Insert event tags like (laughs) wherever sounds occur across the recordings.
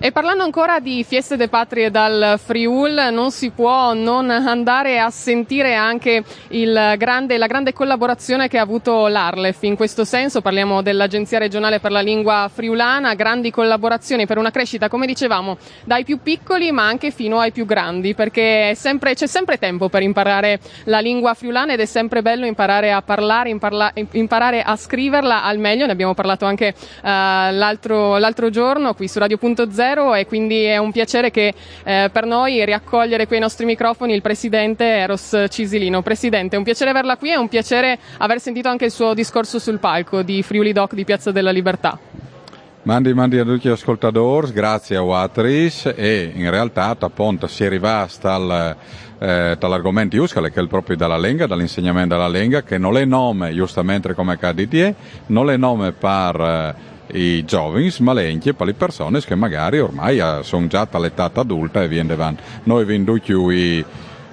E parlando ancora di Fieste de Patrie dal Friul, non si può non andare a sentire anche grande, la grande collaborazione che ha avuto l'Arlef. In questo senso parliamo dell'Agenzia regionale per la lingua friulana, grandi collaborazioni per una crescita, come dicevamo, dai più piccoli ma anche fino ai più grandi, perché sempre, c'è sempre tempo per imparare la lingua friulana ed è sempre bello imparare a parlare, imparla, imparare a scriverla al meglio. Ne abbiamo parlato anche uh, l'altro, l'altro giorno qui su Radio.it 3.0 e quindi è un piacere che eh, per noi riaccogliere qui ai nostri microfoni il presidente Eros Cisilino. Presidente, è un piacere averla qui e un piacere aver sentito anche il suo discorso sul palco di Friuli Doc di Piazza della Libertà. Mandi, mandi a tutti gli ascoltatori, grazie a Watris e in realtà appunto si arriva al eh, dall'argomento Iuscale, che è proprio dalla Lenga, dall'insegnamento della Lenga, che non è nome giustamente come KDTE, non è nome per eh, i giovani, smalenchi e per le persone che magari ormai eh, sono già all'età adulta e viene avanti. Noi venduti i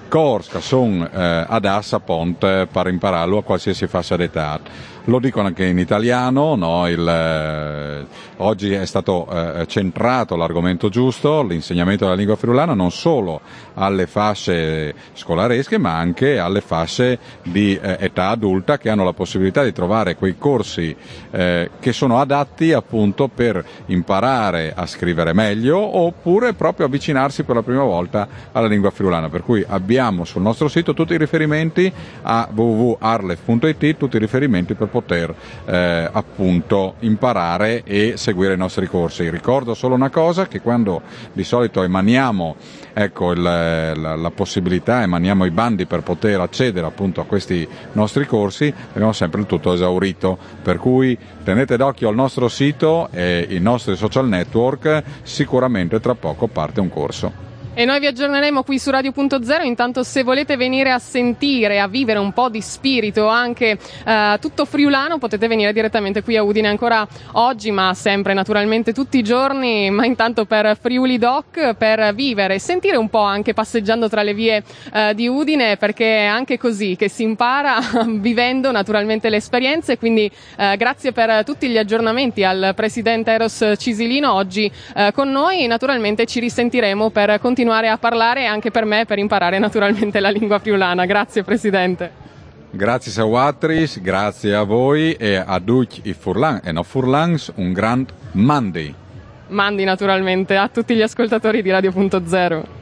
corsi che sono eh, ad assa ponte per impararlo a qualsiasi fascia d'età lo dicono anche in italiano, no? Il, eh, oggi è stato eh, centrato l'argomento giusto, l'insegnamento della lingua friulana non solo alle fasce scolaresche ma anche alle fasce di eh, età adulta che hanno la possibilità di trovare quei corsi eh, che sono adatti appunto per imparare a scrivere meglio oppure proprio avvicinarsi per la prima volta alla lingua friulana. Per cui abbiamo sul nostro sito tutti i riferimenti a www.arlef.it, tutti i riferimenti per poter eh, appunto imparare e seguire i nostri corsi. Ricordo solo una cosa, che quando di solito emaniamo ecco, il, la, la, possibilità, emaniamo i bandi per poter accedere appunto a questi nostri corsi, abbiamo sempre il tutto esaurito, per cui tenete d'occhio al nostro sito e i nostri social network, sicuramente tra poco parte un corso. E noi vi aggiorneremo qui su Radio.0. Intanto, se volete venire a sentire, a vivere un po' di spirito anche eh, tutto friulano, potete venire direttamente qui a Udine ancora oggi, ma sempre naturalmente tutti i giorni. Ma intanto per Friuli Doc, per vivere e sentire un po' anche passeggiando tra le vie eh, di Udine, perché è anche così che si impara (laughs) vivendo naturalmente le esperienze. Quindi, eh, grazie per tutti gli aggiornamenti al presidente Eros Cisilino oggi eh, con noi. Naturalmente ci risentiremo per continuare continuare a parlare anche per me per imparare naturalmente la lingua friulana. Grazie Presidente. Grazie Sawatris, grazie a voi e a tutti i Furlan e no Furlans un grand mandi. Mandi naturalmente a tutti gli ascoltatori di Radio.0.